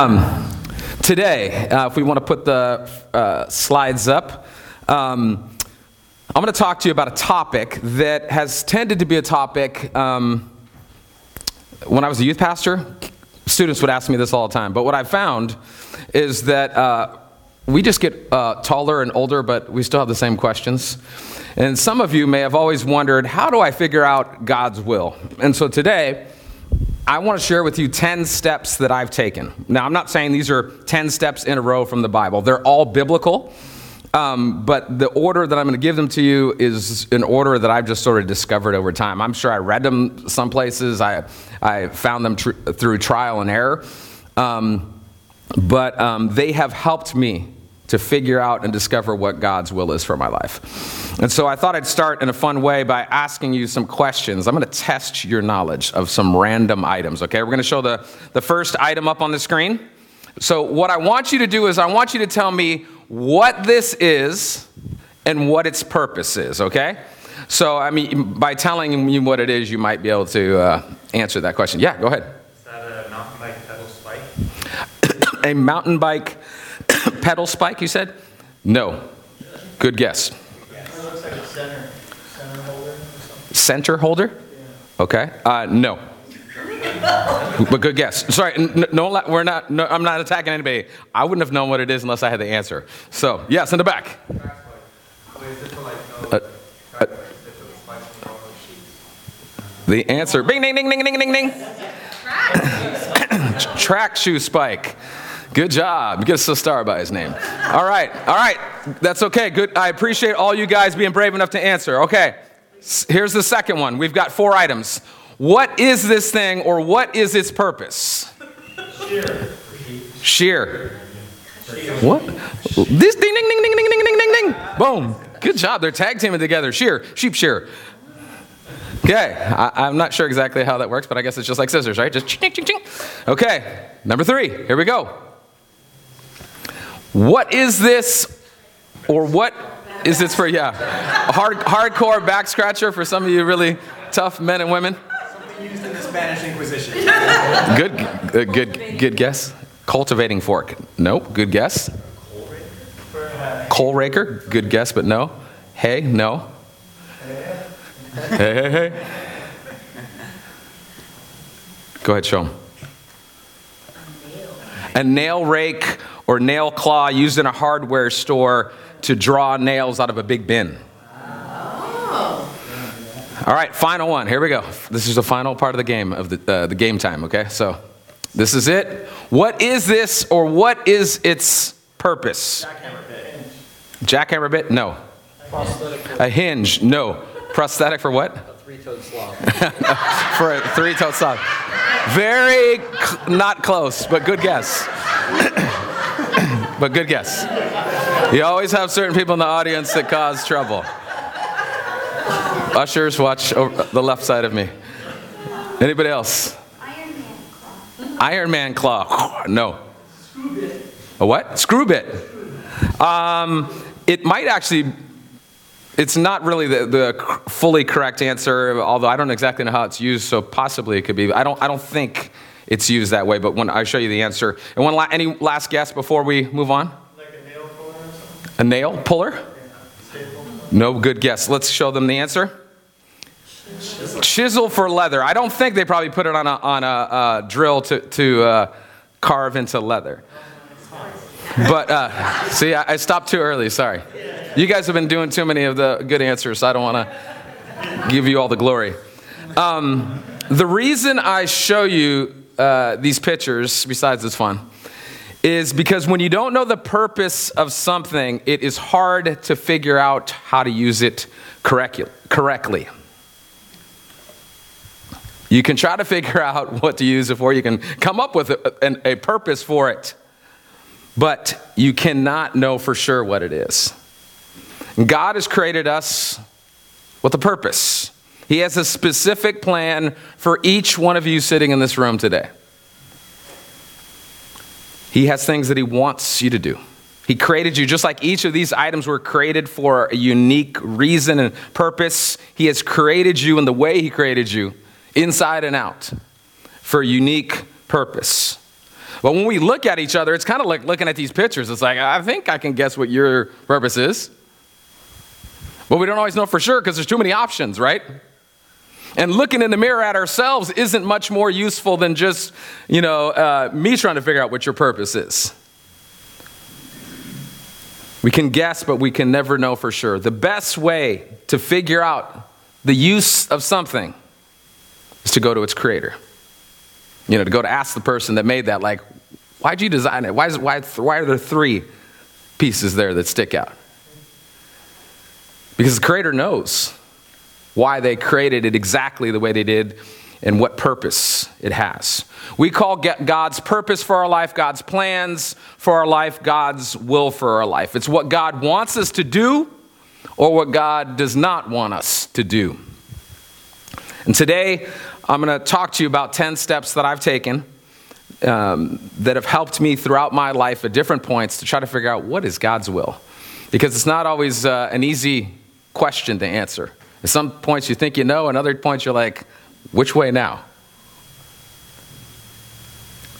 Um, today, uh, if we want to put the uh, slides up, um, I'm going to talk to you about a topic that has tended to be a topic. Um, when I was a youth pastor, students would ask me this all the time. But what I found is that uh, we just get uh, taller and older, but we still have the same questions. And some of you may have always wondered, how do I figure out God's will? And so today, I want to share with you 10 steps that I've taken. Now, I'm not saying these are 10 steps in a row from the Bible, they're all biblical. Um, but the order that I'm going to give them to you is an order that I've just sort of discovered over time. I'm sure I read them some places, I, I found them tr- through trial and error. Um, but um, they have helped me to figure out and discover what God's will is for my life. And so I thought I'd start in a fun way by asking you some questions. I'm going to test your knowledge of some random items, okay? We're going to show the, the first item up on the screen. So, what I want you to do is, I want you to tell me what this is and what its purpose is, okay? So, I mean, by telling me what it is, you might be able to uh, answer that question. Yeah, go ahead. Is that a mountain bike pedal spike? a mountain bike pedal spike, you said? No. Good guess. It looks like a center, center holder or something. Center holder? Okay. Uh, no. but good guess. Sorry, n- no, we're not. No, I'm not attacking anybody. I wouldn't have known what it is unless I had the answer. So, yes, in the back. Wait, is it for like no Uh, track bike? Is it for the spikes for normal sheets? The answer. Bing, ding, ding, ding, ding, ding, ding. Track shoe spike. Good job. Get us a star by his name. All right. All right. That's okay. Good. I appreciate all you guys being brave enough to answer. Okay. Here's the second one. We've got four items. What is this thing or what is its purpose? Shear. Shear. What? This ding ding ding ding ding ding ding ding ding. Boom. Good job. They're tag teaming together. Shear. Sheep shear. Okay, I, am not sure exactly how that works, but I guess it's just like scissors, right? Just ching, ching, ching. Okay, number three, here we go. What is this, or what is this for? Yeah, a hard, hardcore back scratcher for some of you really tough men and women. Something used in the Spanish Inquisition. Good, good, good, good guess. Cultivating fork. Nope, good guess. Coal raker, good guess, but no. Hay, no. Hey, hey, hey. Go ahead, show 'em. A nail rake or nail claw used in a hardware store to draw nails out of a big bin. All right, final one. Here we go. This is the final part of the game of the, uh, the game time. Okay, so this is it. What is this, or what is its purpose? Jackhammer bit. Jackhammer bit? No. A hinge? No. Prosthetic for what? A Three-toed sloth. for a three-toed sloth. Very cl- not close, but good guess. but good guess. You always have certain people in the audience that cause trouble. Ushers, watch the left side of me. Anybody else? Iron Man claw. Iron Man claw. No. A what? Screw bit. Um, it might actually. It's not really the, the fully correct answer, although I don't exactly know how it's used, so possibly it could be. I don't, I don't think it's used that way, but when I show you the answer. And one la- any last guess before we move on? Like a nail puller? A nail puller? No good guess. Let's show them the answer. Chisel for leather. I don't think they probably put it on a, on a uh, drill to, to uh, carve into leather. But uh, see, I, I stopped too early. Sorry. You guys have been doing too many of the good answers, so I don't want to give you all the glory. Um, the reason I show you uh, these pictures, besides it's fun, is because when you don't know the purpose of something, it is hard to figure out how to use it correct, correctly. You can try to figure out what to use it for, you can come up with a, a purpose for it, but you cannot know for sure what it is. God has created us with a purpose. He has a specific plan for each one of you sitting in this room today. He has things that He wants you to do. He created you just like each of these items were created for a unique reason and purpose. He has created you in the way He created you, inside and out, for a unique purpose. But when we look at each other, it's kind of like looking at these pictures. It's like, I think I can guess what your purpose is. But we don't always know for sure because there's too many options, right? And looking in the mirror at ourselves isn't much more useful than just, you know, uh, me trying to figure out what your purpose is. We can guess, but we can never know for sure. The best way to figure out the use of something is to go to its creator. You know, to go to ask the person that made that, like, why'd you design it? Why, is, why, why are there three pieces there that stick out? Because the creator knows why they created it exactly the way they did and what purpose it has. We call God's purpose for our life, God's plans for our life, God's will for our life. It's what God wants us to do or what God does not want us to do. And today, I'm going to talk to you about 10 steps that I've taken um, that have helped me throughout my life at different points to try to figure out what is God's will. Because it's not always uh, an easy question to answer. At some points you think you know, and other points you're like, which way now?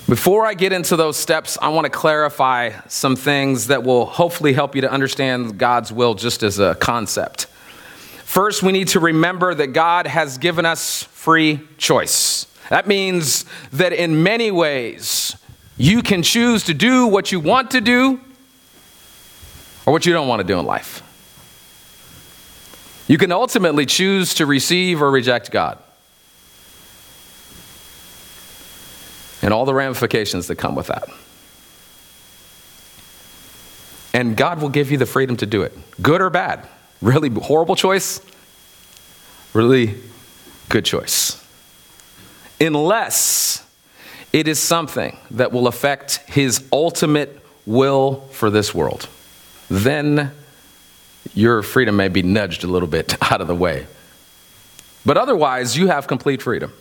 Before I get into those steps, I want to clarify some things that will hopefully help you to understand God's will just as a concept. First, we need to remember that God has given us free choice. That means that in many ways, you can choose to do what you want to do or what you don't want to do in life. You can ultimately choose to receive or reject God. And all the ramifications that come with that. And God will give you the freedom to do it, good or bad. Really horrible choice, really good choice. Unless it is something that will affect His ultimate will for this world, then your freedom may be nudged a little bit out of the way. But otherwise, you have complete freedom.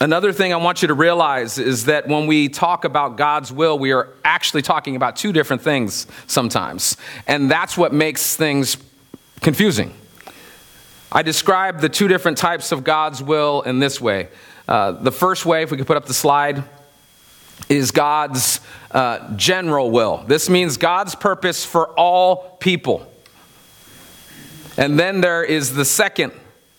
Another thing I want you to realize is that when we talk about God's will, we are actually talking about two different things sometimes. And that's what makes things confusing. I describe the two different types of God's will in this way. Uh, the first way, if we could put up the slide, is God's uh, general will. This means God's purpose for all people. And then there is the second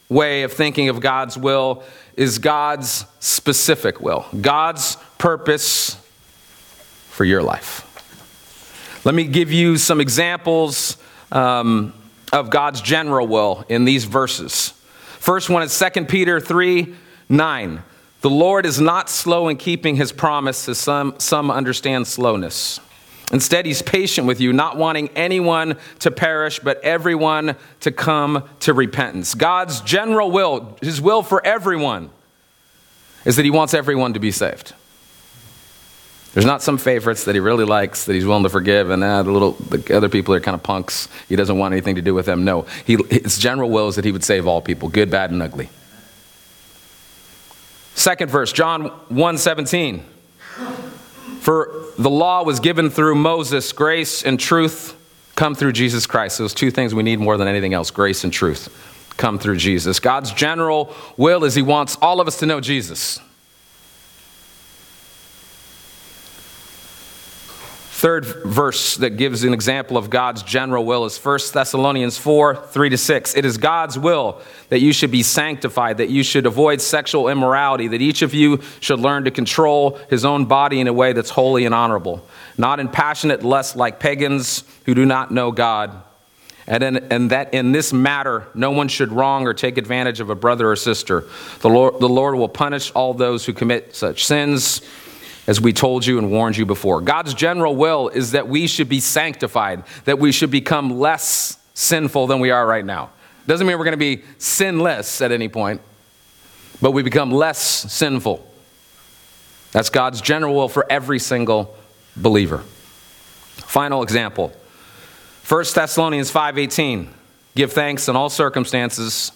way of thinking of God's will is God's specific will. God's purpose for your life. Let me give you some examples um, of God's general will in these verses. First one is 2 Peter 3 9. The Lord is not slow in keeping his promise, as some, some understand slowness. Instead, he's patient with you, not wanting anyone to perish, but everyone to come to repentance. God's general will, his will for everyone, is that he wants everyone to be saved. There's not some favorites that he really likes that he's willing to forgive, and uh, the little the other people are kind of punks. He doesn't want anything to do with them. No, he, his general will is that he would save all people, good, bad, and ugly. Second verse, John 1:17. For the law was given through Moses, grace and truth come through Jesus Christ. Those two things we need more than anything else, grace and truth come through Jesus. God's general will is he wants all of us to know Jesus. Third verse that gives an example of God's general will is 1 Thessalonians 4 3 to 6. It is God's will that you should be sanctified, that you should avoid sexual immorality, that each of you should learn to control his own body in a way that's holy and honorable, not in passionate lust like pagans who do not know God. And, in, and that in this matter, no one should wrong or take advantage of a brother or sister. The Lord, the Lord will punish all those who commit such sins as we told you and warned you before. God's general will is that we should be sanctified, that we should become less sinful than we are right now. Doesn't mean we're going to be sinless at any point, but we become less sinful. That's God's general will for every single believer. Final example. 1 Thessalonians 5:18. Give thanks in all circumstances,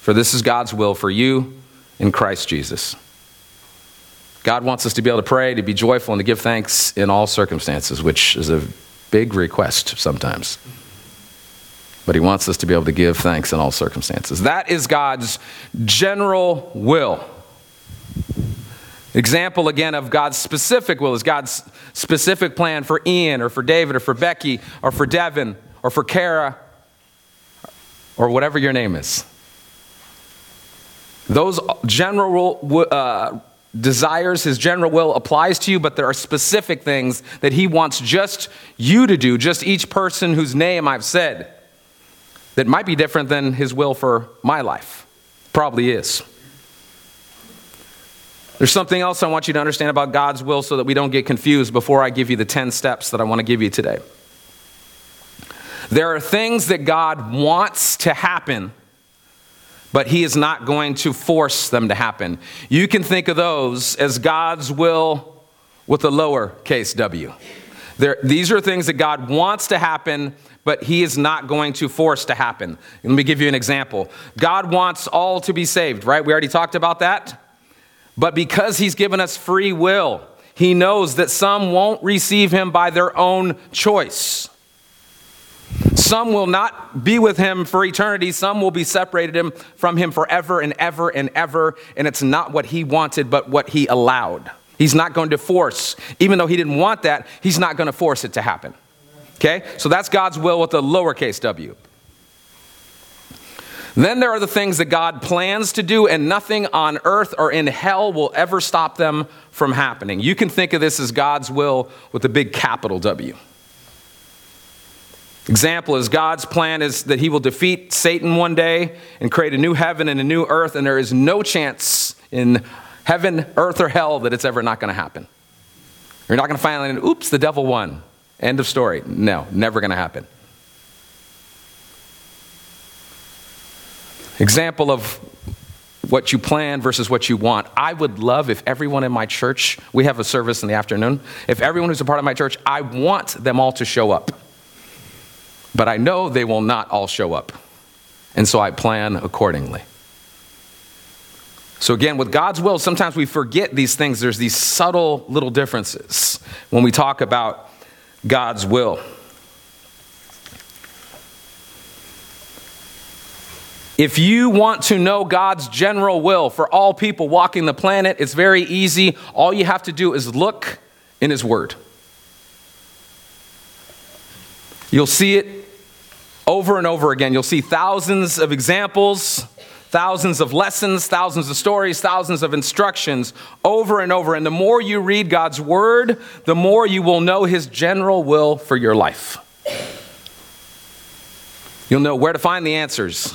for this is God's will for you in Christ Jesus. God wants us to be able to pray, to be joyful, and to give thanks in all circumstances, which is a big request sometimes. But He wants us to be able to give thanks in all circumstances. That is God's general will. Example again of God's specific will is God's specific plan for Ian or for David or for Becky or for Devin or for Kara or whatever your name is. Those general uh, desires, his general will applies to you, but there are specific things that he wants just you to do, just each person whose name I've said, that might be different than his will for my life. Probably is. There's something else I want you to understand about God's will so that we don't get confused before I give you the 10 steps that I want to give you today. There are things that God wants to happen, but He is not going to force them to happen. You can think of those as God's will with a lowercase w. There, these are things that God wants to happen, but He is not going to force to happen. Let me give you an example. God wants all to be saved, right? We already talked about that. But because he's given us free will, he knows that some won't receive him by their own choice. Some will not be with him for eternity. Some will be separated from him forever and ever and ever. And it's not what he wanted, but what he allowed. He's not going to force, even though he didn't want that, he's not going to force it to happen. Okay? So that's God's will with a lowercase w. Then there are the things that God plans to do, and nothing on earth or in hell will ever stop them from happening. You can think of this as God's will with a big capital W. Example is God's plan is that he will defeat Satan one day and create a new heaven and a new earth, and there is no chance in heaven, earth, or hell that it's ever not going to happen. You're not going to finally, oops, the devil won. End of story. No, never going to happen. Example of what you plan versus what you want. I would love if everyone in my church, we have a service in the afternoon, if everyone who's a part of my church, I want them all to show up. But I know they will not all show up. And so I plan accordingly. So, again, with God's will, sometimes we forget these things. There's these subtle little differences when we talk about God's will. If you want to know God's general will for all people walking the planet, it's very easy. All you have to do is look in His Word. You'll see it over and over again. You'll see thousands of examples, thousands of lessons, thousands of stories, thousands of instructions over and over. And the more you read God's Word, the more you will know His general will for your life. You'll know where to find the answers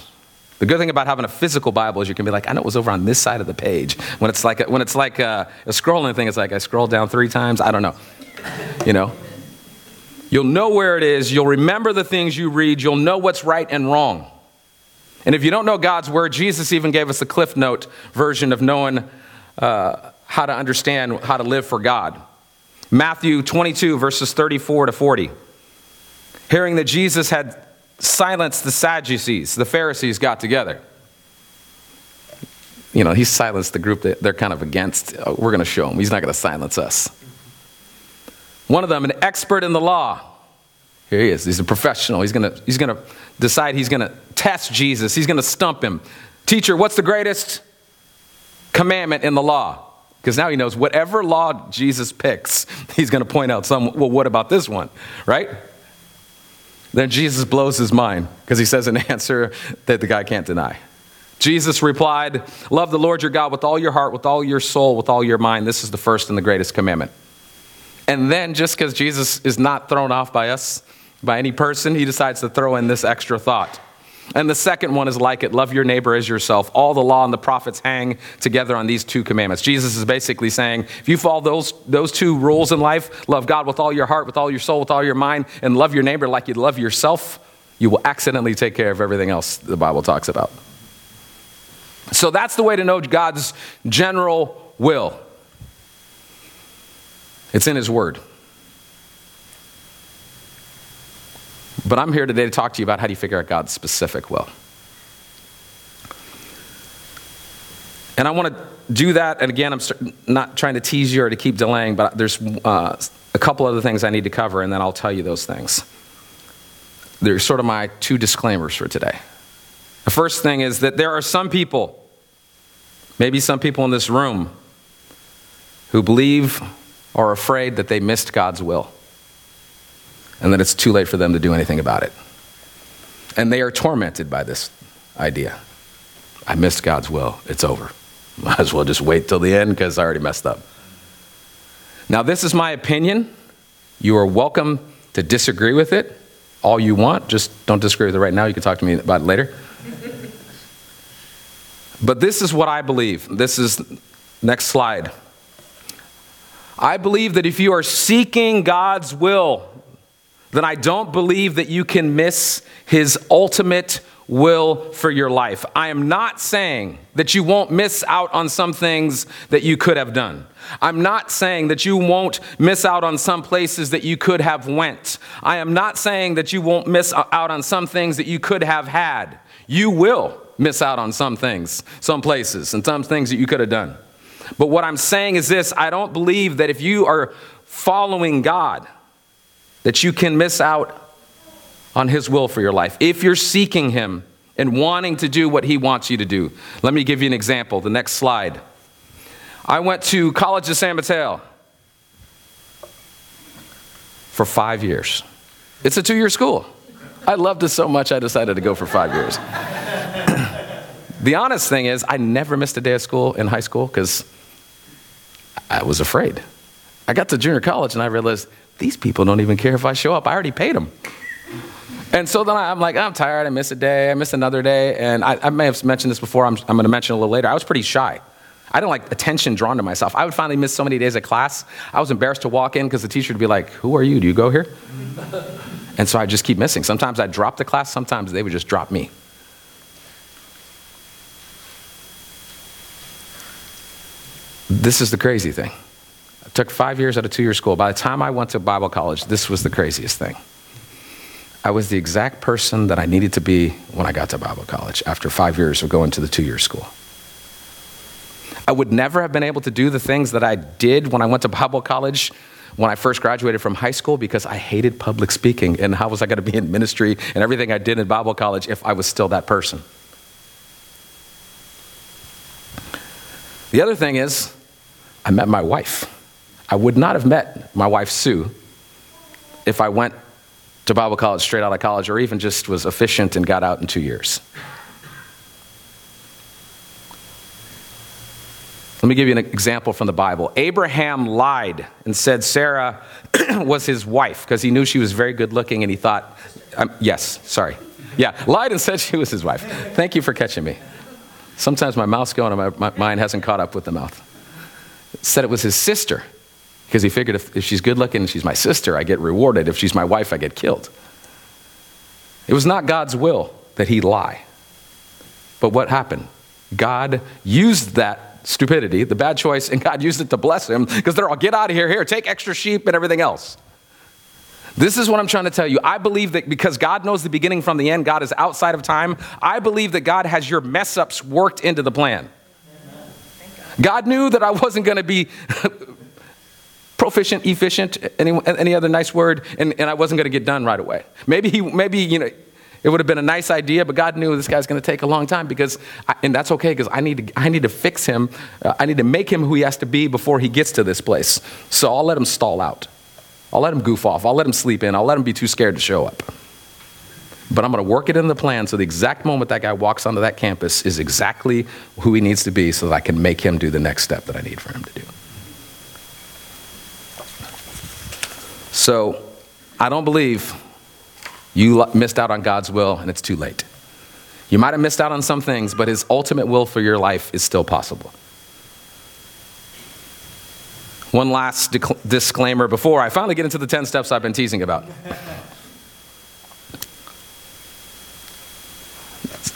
the good thing about having a physical Bible is you can be like, I know it was over on this side of the page. When it's like a, when it's like a, a scrolling thing, it's like I scrolled down three times. I don't know. You know? You'll know where it is. You'll remember the things you read. You'll know what's right and wrong. And if you don't know God's word, Jesus even gave us a cliff note version of knowing uh, how to understand how to live for God. Matthew 22, verses 34 to 40. Hearing that Jesus had silenced the Sadducees, the Pharisees got together. You know, he silenced the group that they're kind of against. Oh, we're going to show him. He's not going to silence us. One of them, an expert in the law. Here he is. He's a professional. He's going to, he's to decide he's going to test Jesus. He's going to stump him. Teacher, what's the greatest commandment in the law? Because now he knows whatever law Jesus picks, he's going to point out some, well, what about this one? Right? Then Jesus blows his mind because he says an answer that the guy can't deny. Jesus replied, Love the Lord your God with all your heart, with all your soul, with all your mind. This is the first and the greatest commandment. And then, just because Jesus is not thrown off by us, by any person, he decides to throw in this extra thought. And the second one is like it love your neighbor as yourself. All the law and the prophets hang together on these two commandments. Jesus is basically saying if you follow those, those two rules in life love God with all your heart, with all your soul, with all your mind, and love your neighbor like you love yourself you will accidentally take care of everything else the Bible talks about. So that's the way to know God's general will. It's in His Word. But I'm here today to talk to you about how do you figure out God's specific will. And I want to do that. And again, I'm not trying to tease you or to keep delaying, but there's uh, a couple other things I need to cover, and then I'll tell you those things. They're sort of my two disclaimers for today. The first thing is that there are some people, maybe some people in this room, who believe are afraid that they missed God's will and that it's too late for them to do anything about it. And they are tormented by this idea. I missed God's will. It's over. Might as well just wait till the end because I already messed up. Now, this is my opinion. You are welcome to disagree with it all you want. Just don't disagree with it right now. You can talk to me about it later. but this is what I believe. This is next slide. I believe that if you are seeking God's will, then I don't believe that you can miss his ultimate will for your life. I am not saying that you won't miss out on some things that you could have done. I'm not saying that you won't miss out on some places that you could have went. I am not saying that you won't miss out on some things that you could have had. You will miss out on some things, some places, and some things that you could have done. But what I'm saying is this I don't believe that if you are following God, that you can miss out on His will for your life. If you're seeking Him and wanting to do what He wants you to do. Let me give you an example. The next slide. I went to College of San Mateo for five years. It's a two year school. I loved it so much, I decided to go for five years. the honest thing is, I never missed a day of school in high school because I was afraid. I got to junior college and I realized these people don't even care if I show up. I already paid them. And so then I'm like, I'm tired. I miss a day. I miss another day. And I, I may have mentioned this before. I'm, I'm going to mention it a little later. I was pretty shy. I didn't like attention drawn to myself. I would finally miss so many days of class. I was embarrassed to walk in because the teacher would be like, Who are you? Do you go here? and so I just keep missing. Sometimes I'd drop the class, sometimes they would just drop me. This is the crazy thing. I took five years out of two year school. By the time I went to Bible college, this was the craziest thing. I was the exact person that I needed to be when I got to Bible college after five years of going to the two year school. I would never have been able to do the things that I did when I went to Bible college when I first graduated from high school because I hated public speaking. And how was I going to be in ministry and everything I did in Bible college if I was still that person? The other thing is, I met my wife. I would not have met my wife, Sue, if I went to Bible college straight out of college, or even just was efficient and got out in two years. Let me give you an example from the Bible. Abraham lied and said Sarah was his wife because he knew she was very good looking and he thought, um, yes, sorry. Yeah, lied and said she was his wife. Thank you for catching me. Sometimes my mouth's going and my, my mind hasn't caught up with the mouth. Said it was his sister because he figured if, if she's good looking and she's my sister, I get rewarded. If she's my wife, I get killed. It was not God's will that he lie. But what happened? God used that stupidity, the bad choice, and God used it to bless him because they're all, get out of here, here, take extra sheep and everything else. This is what I'm trying to tell you. I believe that because God knows the beginning from the end, God is outside of time. I believe that God has your mess ups worked into the plan. God knew that I wasn't going to be proficient, efficient, any, any other nice word, and, and I wasn't going to get done right away. Maybe he, maybe, you know, it would have been a nice idea, but God knew this guy's going to take a long time because, I, and that's okay because I need to, I need to fix him. Uh, I need to make him who he has to be before he gets to this place. So I'll let him stall out. I'll let him goof off. I'll let him sleep in. I'll let him be too scared to show up. But I'm going to work it in the plan so the exact moment that guy walks onto that campus is exactly who he needs to be so that I can make him do the next step that I need for him to do. So I don't believe you missed out on God's will and it's too late. You might have missed out on some things, but His ultimate will for your life is still possible. One last disclaimer before I finally get into the 10 steps I've been teasing about.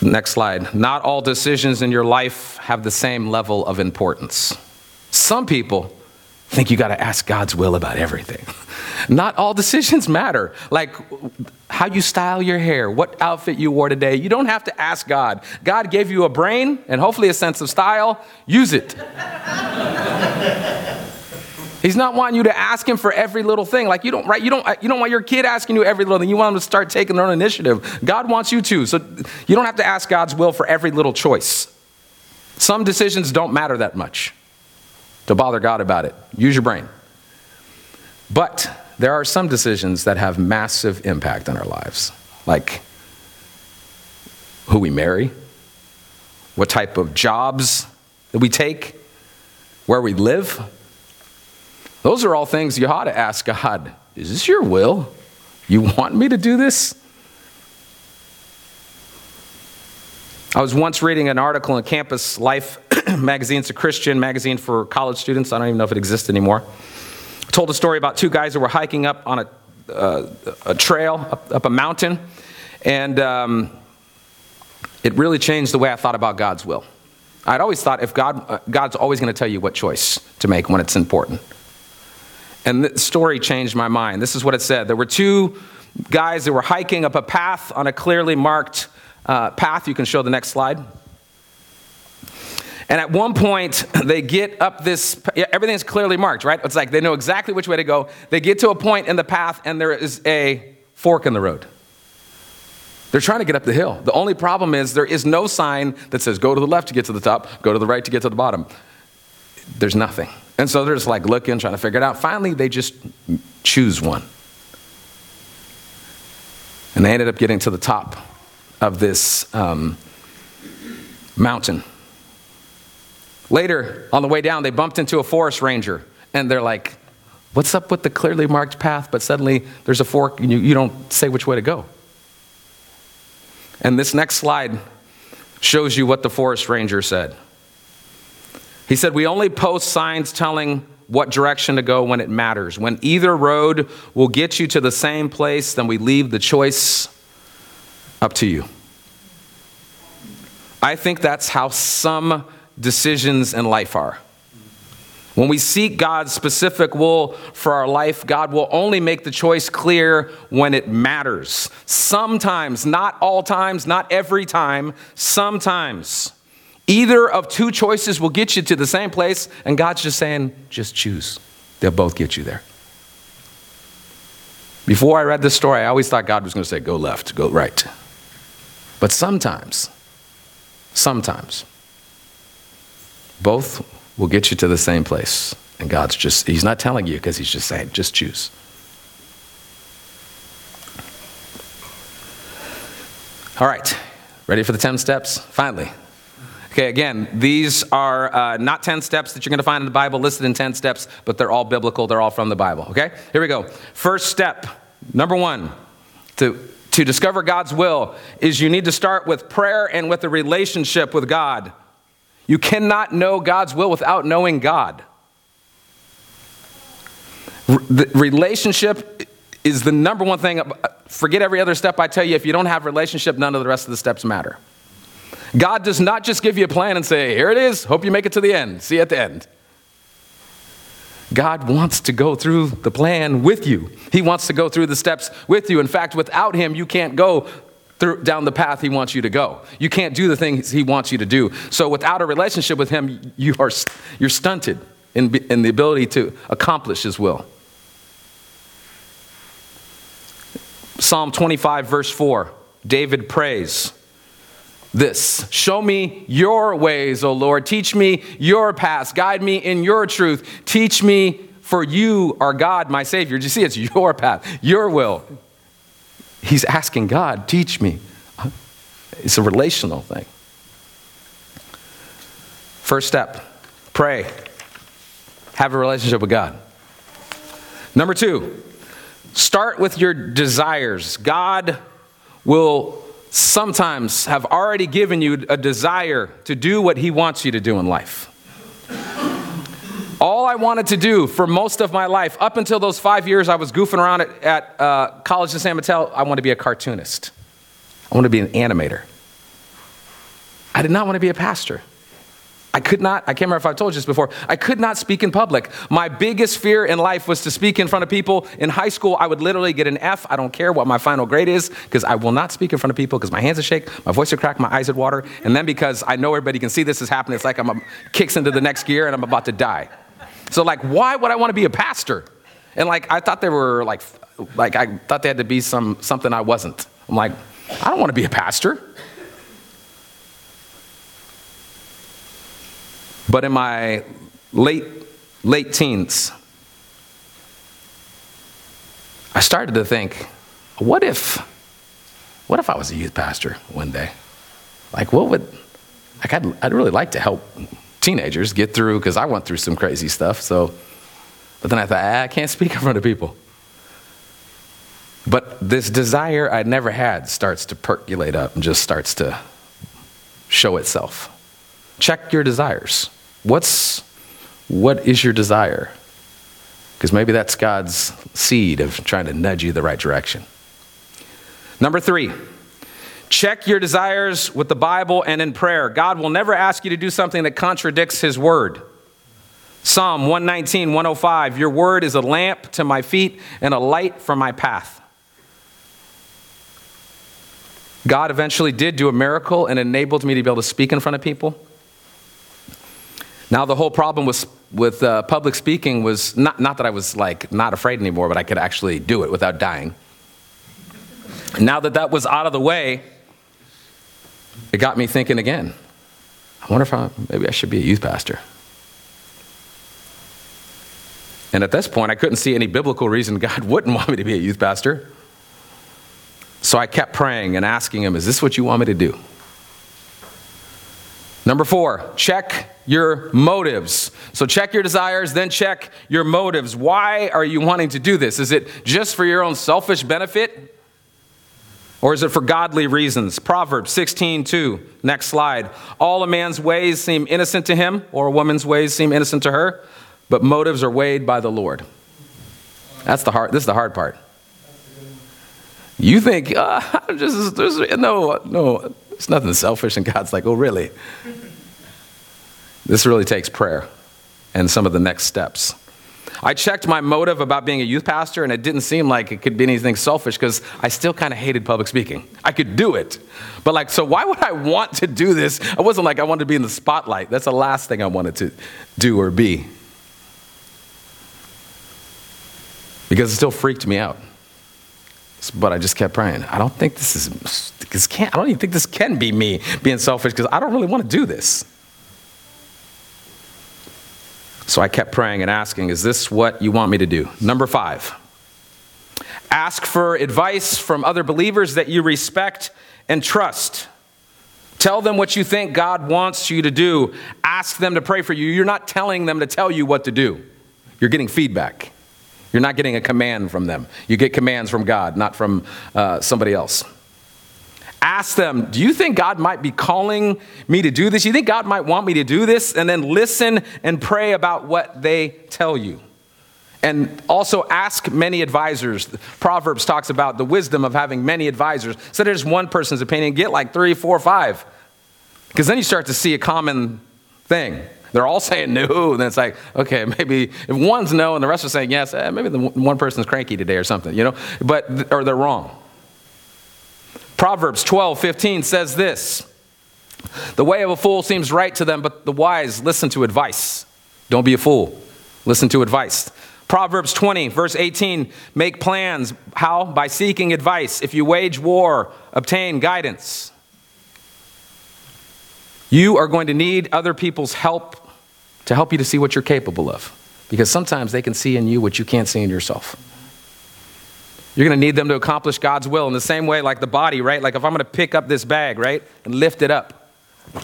Next slide. Not all decisions in your life have the same level of importance. Some people think you got to ask God's will about everything. Not all decisions matter. Like how you style your hair, what outfit you wore today. You don't have to ask God. God gave you a brain and hopefully a sense of style. Use it. He's not wanting you to ask him for every little thing. Like you don't, right? You don't, you don't want your kid asking you every little thing. You want them to start taking their own initiative. God wants you to. So you don't have to ask God's will for every little choice. Some decisions don't matter that much. to bother God about it. Use your brain. But there are some decisions that have massive impact on our lives, like who we marry, what type of jobs that we take, where we live. Those are all things you ought to ask God Is this your will? You want me to do this? I was once reading an article in Campus Life magazine. It's a Christian magazine for college students. I don't even know if it exists anymore. It told a story about two guys who were hiking up on a, uh, a trail, up, up, a mountain, and um, it really changed the way I thought about God's will. I'd always thought if God, uh, God's always going to tell you what choice to make when it's important. And the story changed my mind. This is what it said. There were two guys that were hiking up a path on a clearly marked uh, path. You can show the next slide. And at one point, they get up this, everything's clearly marked, right? It's like they know exactly which way to go. They get to a point in the path, and there is a fork in the road. They're trying to get up the hill. The only problem is there is no sign that says go to the left to get to the top, go to the right to get to the bottom. There's nothing. And so they're just like looking, trying to figure it out. Finally, they just choose one. And they ended up getting to the top of this um, mountain. Later, on the way down, they bumped into a forest ranger, and they're like, What's up with the clearly marked path? But suddenly there's a fork, and you, you don't say which way to go. And this next slide shows you what the forest ranger said. He said, We only post signs telling what direction to go when it matters. When either road will get you to the same place, then we leave the choice up to you. I think that's how some decisions in life are. When we seek God's specific will for our life, God will only make the choice clear when it matters. Sometimes, not all times, not every time, sometimes. Either of two choices will get you to the same place, and God's just saying, just choose. They'll both get you there. Before I read this story, I always thought God was going to say, go left, go right. But sometimes, sometimes, both will get you to the same place. And God's just, He's not telling you because He's just saying, just choose. All right, ready for the 10 steps? Finally. Okay, again, these are uh, not 10 steps that you're going to find in the Bible listed in 10 steps, but they're all biblical. They're all from the Bible. Okay, here we go. First step, number one, to to discover God's will is you need to start with prayer and with a relationship with God. You cannot know God's will without knowing God. The relationship is the number one thing. Forget every other step I tell you. If you don't have relationship, none of the rest of the steps matter. God does not just give you a plan and say, here it is, hope you make it to the end. See you at the end. God wants to go through the plan with you. He wants to go through the steps with you. In fact, without Him, you can't go through, down the path He wants you to go. You can't do the things He wants you to do. So, without a relationship with Him, you are, you're stunted in, in the ability to accomplish His will. Psalm 25, verse 4, David prays this. Show me your ways, O Lord. Teach me your paths. Guide me in your truth. Teach me, for you are God, my Savior. Do you see? It's your path, your will. He's asking God, teach me. It's a relational thing. First step pray, have a relationship with God. Number two, start with your desires. God will sometimes have already given you a desire to do what He wants you to do in life. All I wanted to do for most of my life, up until those five years I was goofing around at, at uh, College of San Mateo, I wanted to be a cartoonist. I wanted to be an animator. I did not want to be a pastor. I could not, I can't remember if I've told you this before, I could not speak in public. My biggest fear in life was to speak in front of people. In high school, I would literally get an F. I don't care what my final grade is, because I will not speak in front of people because my hands would shake, my voice would crack, my eyes would water. And then because I know everybody can see this is happening, it's like I'm a, kicks into the next gear and I'm about to die. So, like, why would I want to be a pastor? And like, I thought they were like, like I thought they had to be some, something I wasn't. I'm like, I don't want to be a pastor. But in my late late teens, I started to think, what if, what if I was a youth pastor one day? Like, what would, like, I'd, I'd really like to help teenagers get through, because I went through some crazy stuff, so, but then I thought, ah, I can't speak in front of people. But this desire I'd never had starts to percolate up and just starts to show itself. Check your desires. What's what is your desire? Because maybe that's God's seed of trying to nudge you the right direction. Number three, check your desires with the Bible and in prayer. God will never ask you to do something that contradicts His word. Psalm 119, 105 Your word is a lamp to my feet and a light for my path. God eventually did do a miracle and enabled me to be able to speak in front of people. Now, the whole problem with, with uh, public speaking was not, not that I was like not afraid anymore, but I could actually do it without dying. Now that that was out of the way, it got me thinking again. I wonder if I, maybe I should be a youth pastor. And at this point, I couldn't see any biblical reason God wouldn't want me to be a youth pastor. So I kept praying and asking him, Is this what you want me to do? Number four, check your motives. So check your desires, then check your motives. Why are you wanting to do this? Is it just for your own selfish benefit? Or is it for godly reasons? Proverbs 16, 2. Next slide. All a man's ways seem innocent to him, or a woman's ways seem innocent to her, but motives are weighed by the Lord. That's the hard, this is the hard part. You think, uh, just, there's, no, no, it's nothing selfish. And God's like, oh, really? This really takes prayer and some of the next steps. I checked my motive about being a youth pastor, and it didn't seem like it could be anything selfish because I still kind of hated public speaking. I could do it. But, like, so why would I want to do this? I wasn't like I wanted to be in the spotlight. That's the last thing I wanted to do or be. Because it still freaked me out. But I just kept praying. I don't think this is, this can't, I don't even think this can be me being selfish because I don't really want to do this. So I kept praying and asking, Is this what you want me to do? Number five, ask for advice from other believers that you respect and trust. Tell them what you think God wants you to do. Ask them to pray for you. You're not telling them to tell you what to do, you're getting feedback. You're not getting a command from them. You get commands from God, not from uh, somebody else. Ask them, do you think God might be calling me to do this? You think God might want me to do this? And then listen and pray about what they tell you. And also ask many advisors. Proverbs talks about the wisdom of having many advisors. So there's one person's opinion, get like three, four, five. Because then you start to see a common thing. They're all saying no, and then it's like, okay, maybe if one's no and the rest are saying yes, eh, maybe the one person's cranky today or something, you know, but, or they're wrong. Proverbs 12, 15 says this The way of a fool seems right to them, but the wise listen to advice. Don't be a fool, listen to advice. Proverbs 20, verse 18 make plans. How? By seeking advice. If you wage war, obtain guidance. You are going to need other people's help to help you to see what you're capable of. Because sometimes they can see in you what you can't see in yourself. You're going to need them to accomplish God's will in the same way, like the body, right? Like if I'm going to pick up this bag, right, and lift it up,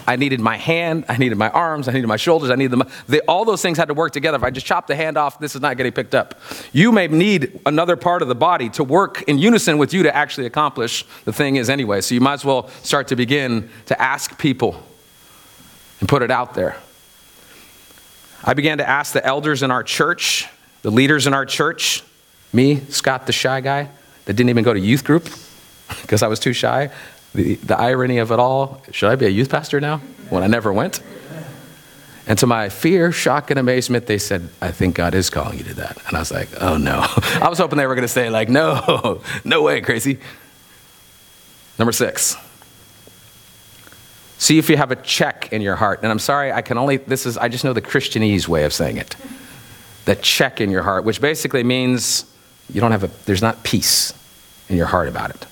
I needed my hand, I needed my arms, I needed my shoulders, I needed them. They, all those things had to work together. If I just chop the hand off, this is not getting picked up. You may need another part of the body to work in unison with you to actually accomplish the thing is anyway. So you might as well start to begin to ask people and put it out there. I began to ask the elders in our church, the leaders in our church, me, Scott, the shy guy that didn't even go to youth group because I was too shy. The, the irony of it all should I be a youth pastor now when I never went? And to my fear, shock, and amazement, they said, I think God is calling you to that. And I was like, oh no. I was hoping they were going to say, like, no, no way, crazy. Number six. See if you have a check in your heart. And I'm sorry, I can only, this is, I just know the Christianese way of saying it. The check in your heart, which basically means you don't have a, there's not peace in your heart about it.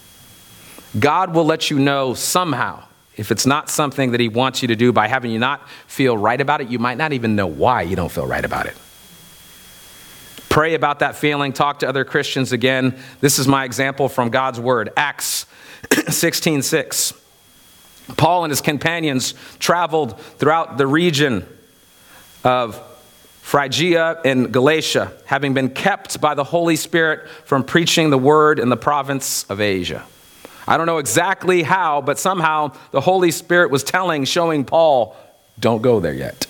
God will let you know somehow if it's not something that He wants you to do by having you not feel right about it. You might not even know why you don't feel right about it. pray about that feeling, talk to other Christians again. This is my example from God's Word Acts 16 6. Paul and his companions traveled throughout the region of Phrygia and Galatia, having been kept by the Holy Spirit from preaching the word in the province of Asia. I don't know exactly how, but somehow the Holy Spirit was telling, showing Paul, don't go there yet.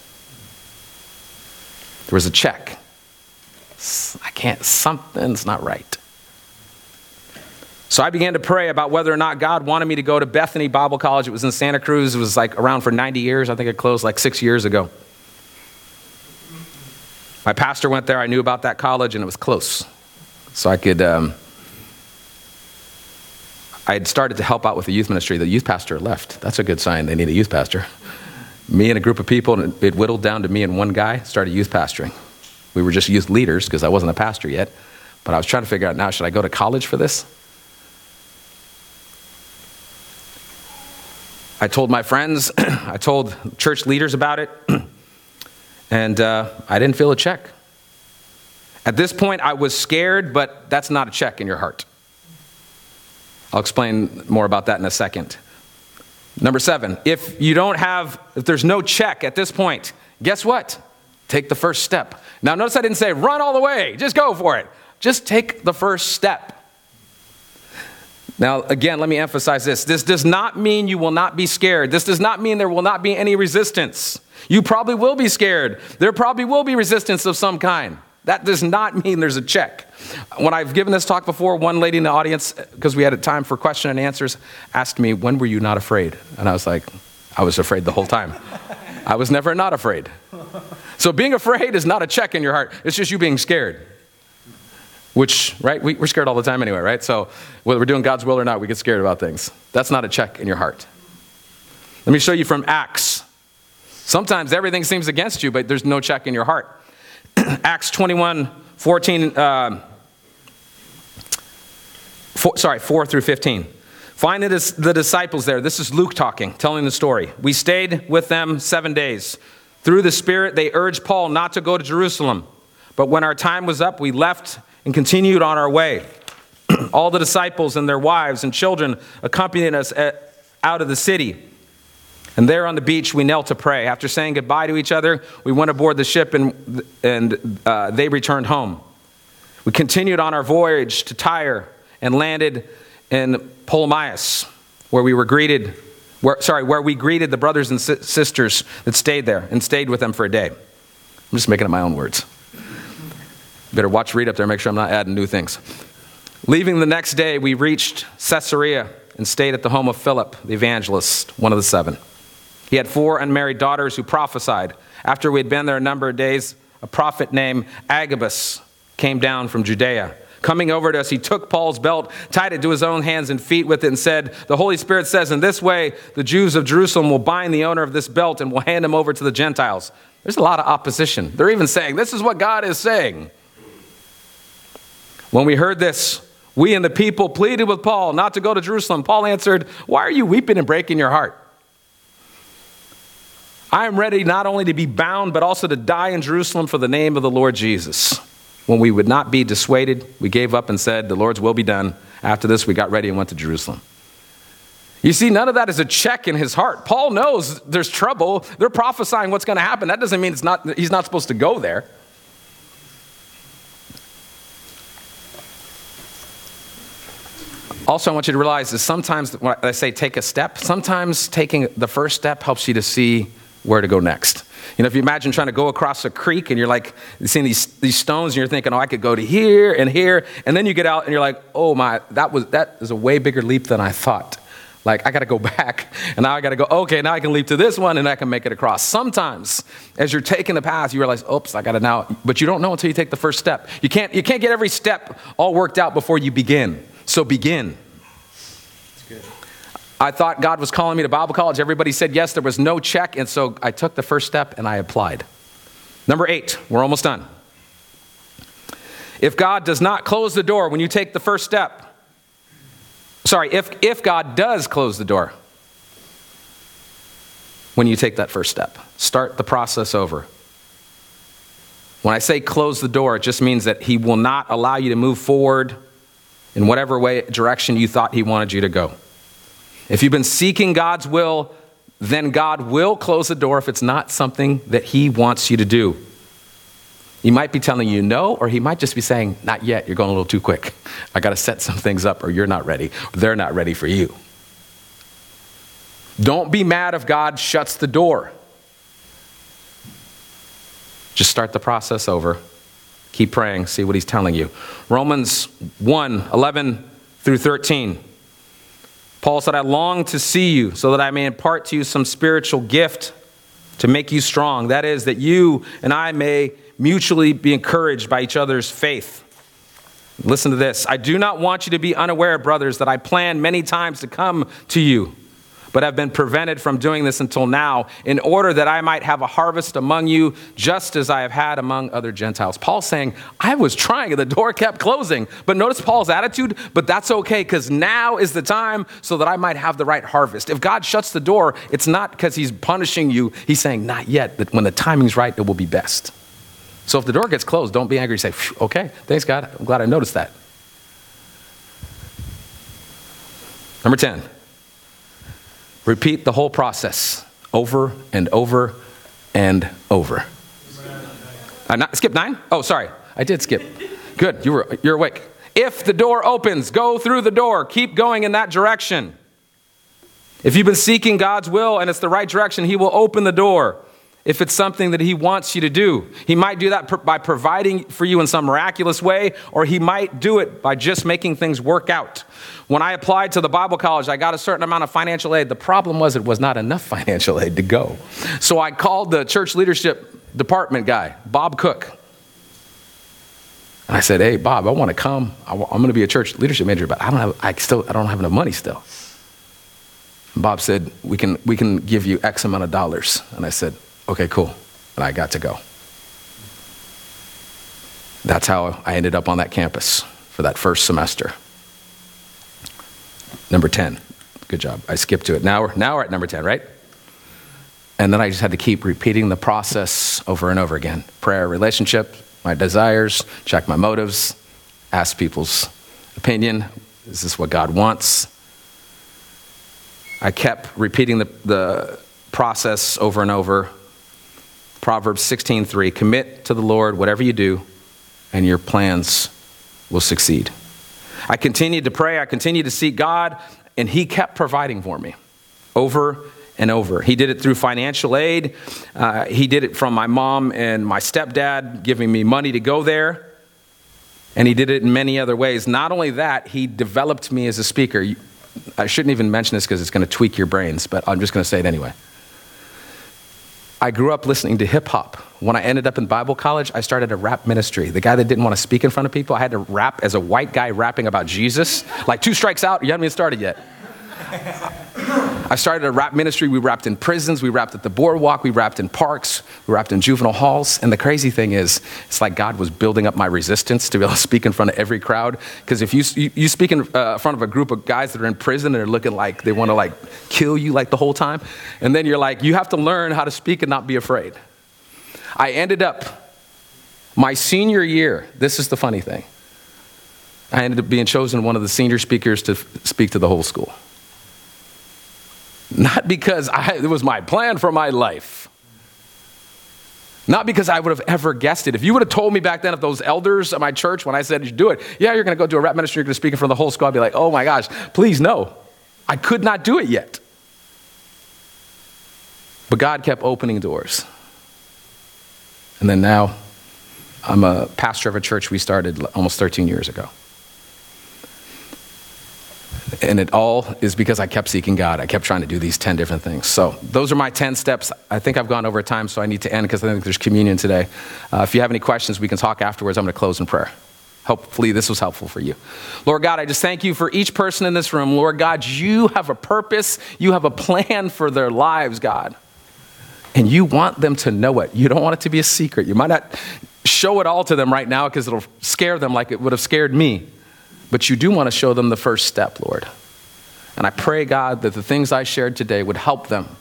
There was a check. I can't, something's not right. So I began to pray about whether or not God wanted me to go to Bethany Bible College. It was in Santa Cruz. It was like around for 90 years. I think it closed like six years ago. My pastor went there. I knew about that college, and it was close. So I could. Um, I had started to help out with the youth ministry. The youth pastor left. That's a good sign. They need a youth pastor. Me and a group of people, and it whittled down to me and one guy, started youth pastoring. We were just youth leaders because I wasn't a pastor yet. But I was trying to figure out now should I go to college for this? I told my friends, I told church leaders about it, and uh, I didn't feel a check. At this point, I was scared, but that's not a check in your heart. I'll explain more about that in a second. Number seven, if you don't have, if there's no check at this point, guess what? Take the first step. Now, notice I didn't say run all the way, just go for it. Just take the first step. Now, again, let me emphasize this. This does not mean you will not be scared. This does not mean there will not be any resistance. You probably will be scared. There probably will be resistance of some kind. That does not mean there's a check. When I've given this talk before, one lady in the audience, because we had a time for question and answers, asked me, When were you not afraid? And I was like, I was afraid the whole time. I was never not afraid. So being afraid is not a check in your heart, it's just you being scared which, right, we, are scared all the time anyway, right? So whether we're doing God's will or not, we get scared about things. That's not a check in your heart. Let me show you from Acts. Sometimes everything seems against you, but there's no check in your heart. Acts 21, 14, uh, four, sorry, 4 through 15. Find the, the disciples there. This is Luke talking, telling the story. We stayed with them seven days. Through the Spirit, they urged Paul not to go to Jerusalem. But when our time was up, we left and continued on our way. All the disciples and their wives and children accompanied us at, out of the city. And there on the beach, we knelt to pray. After saying goodbye to each other, we went aboard the ship and, and uh, they returned home. We continued on our voyage to Tyre and landed in Ptolemais, where we were greeted, where, sorry, where we greeted the brothers and sisters that stayed there and stayed with them for a day. I'm just making up my own words. Better watch, read up there, make sure I'm not adding new things. Leaving the next day, we reached Caesarea and stayed at the home of Philip, the evangelist, one of the seven. He had four unmarried daughters who prophesied. After we had been there a number of days, a prophet named Agabus came down from Judea. Coming over to us, he took Paul's belt, tied it to his own hands and feet with it, and said, The Holy Spirit says, In this way, the Jews of Jerusalem will bind the owner of this belt and will hand him over to the Gentiles. There's a lot of opposition. They're even saying, This is what God is saying. When we heard this, we and the people pleaded with Paul not to go to Jerusalem. Paul answered, Why are you weeping and breaking your heart? I am ready not only to be bound, but also to die in Jerusalem for the name of the Lord Jesus. When we would not be dissuaded, we gave up and said, The Lord's will be done. After this, we got ready and went to Jerusalem. You see, none of that is a check in his heart. Paul knows there's trouble. They're prophesying what's going to happen. That doesn't mean it's not, he's not supposed to go there. Also, I want you to realize is sometimes when I say take a step, sometimes taking the first step helps you to see where to go next. You know, if you imagine trying to go across a creek and you're like seeing these, these stones and you're thinking, oh, I could go to here and here. And then you get out and you're like, oh my, that was that is a way bigger leap than I thought. Like, I got to go back, and now I got to go, okay, now I can leap to this one, and I can make it across. Sometimes, as you're taking the path, you realize, oops, I got to now, but you don't know until you take the first step. You can't, you can't get every step all worked out before you begin. So begin. I thought God was calling me to Bible college. Everybody said yes. There was no check. And so I took the first step and I applied. Number eight, we're almost done. If God does not close the door when you take the first step, sorry, if, if God does close the door when you take that first step, start the process over. When I say close the door, it just means that He will not allow you to move forward in whatever way, direction you thought He wanted you to go. If you've been seeking God's will, then God will close the door if it's not something that He wants you to do. He might be telling you no, or He might just be saying, Not yet, you're going a little too quick. I got to set some things up, or you're not ready, or they're not ready for you. Don't be mad if God shuts the door. Just start the process over. Keep praying, see what He's telling you. Romans 1 11 through 13. Paul said, I long to see you so that I may impart to you some spiritual gift to make you strong. That is, that you and I may mutually be encouraged by each other's faith. Listen to this. I do not want you to be unaware, brothers, that I planned many times to come to you but have been prevented from doing this until now, in order that I might have a harvest among you, just as I have had among other Gentiles. Paul's saying, I was trying, and the door kept closing. But notice Paul's attitude, but that's okay, because now is the time so that I might have the right harvest. If God shuts the door, it's not because he's punishing you, he's saying, not yet, but when the timing's right, it will be best. So if the door gets closed, don't be angry. Say, okay, thanks, God. I'm glad I noticed that. Number 10. Repeat the whole process over and over and over. I not, skip nine? Oh, sorry. I did skip. Good. You were, you're awake. If the door opens, go through the door. Keep going in that direction. If you've been seeking God's will and it's the right direction, He will open the door if it's something that He wants you to do. He might do that by providing for you in some miraculous way, or He might do it by just making things work out. When I applied to the Bible college, I got a certain amount of financial aid. The problem was it was not enough financial aid to go. So I called the church leadership department guy, Bob Cook. And I said, "Hey, Bob, I want to come. I'm going to be a church leadership major, but I don't have. I still. I don't have enough money still." And Bob said, "We can. We can give you X amount of dollars." And I said, "Okay, cool." And I got to go. That's how I ended up on that campus for that first semester. Number 10. Good job. I skipped to it. Now we're, now we're at number 10, right? And then I just had to keep repeating the process over and over again prayer, relationship, my desires, check my motives, ask people's opinion. Is this what God wants? I kept repeating the, the process over and over. Proverbs 16:3 Commit to the Lord whatever you do, and your plans will succeed. I continued to pray, I continued to seek God, and He kept providing for me over and over. He did it through financial aid, uh, He did it from my mom and my stepdad giving me money to go there. And he did it in many other ways. Not only that, he developed me as a speaker. I shouldn't even mention this because it's going to tweak your brains, but I'm just going to say it anyway. I grew up listening to hip hop. When I ended up in Bible college, I started a rap ministry. The guy that didn't want to speak in front of people, I had to rap as a white guy rapping about Jesus. Like two strikes out, you haven't even started yet. I started a rap ministry. We rapped in prisons, we rapped at the boardwalk, we rapped in parks, we rapped in juvenile halls. And the crazy thing is, it's like God was building up my resistance to be able to speak in front of every crowd. Because if you, you, you, speak in uh, front of a group of guys that are in prison and they're looking like they want to like kill you like the whole time, and then you're like, you have to learn how to speak and not be afraid. I ended up my senior year, this is the funny thing. I ended up being chosen one of the senior speakers to speak to the whole school. Not because I, it was my plan for my life. Not because I would have ever guessed it. If you would have told me back then, if those elders at my church, when I said, you do it, yeah, you're going to go do a rap ministry, you're going to speak in front of the whole school, I'd be like, oh my gosh, please no. I could not do it yet. But God kept opening doors. And then now, I'm a pastor of a church we started almost 13 years ago. And it all is because I kept seeking God. I kept trying to do these 10 different things. So, those are my 10 steps. I think I've gone over time, so I need to end because I think there's communion today. Uh, if you have any questions, we can talk afterwards. I'm going to close in prayer. Hopefully, this was helpful for you. Lord God, I just thank you for each person in this room. Lord God, you have a purpose, you have a plan for their lives, God. And you want them to know it. You don't want it to be a secret. You might not show it all to them right now because it'll scare them like it would have scared me. But you do want to show them the first step, Lord. And I pray, God, that the things I shared today would help them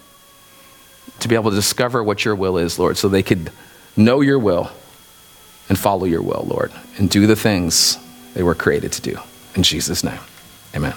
to be able to discover what your will is, Lord, so they could know your will and follow your will, Lord, and do the things they were created to do. In Jesus' name, amen.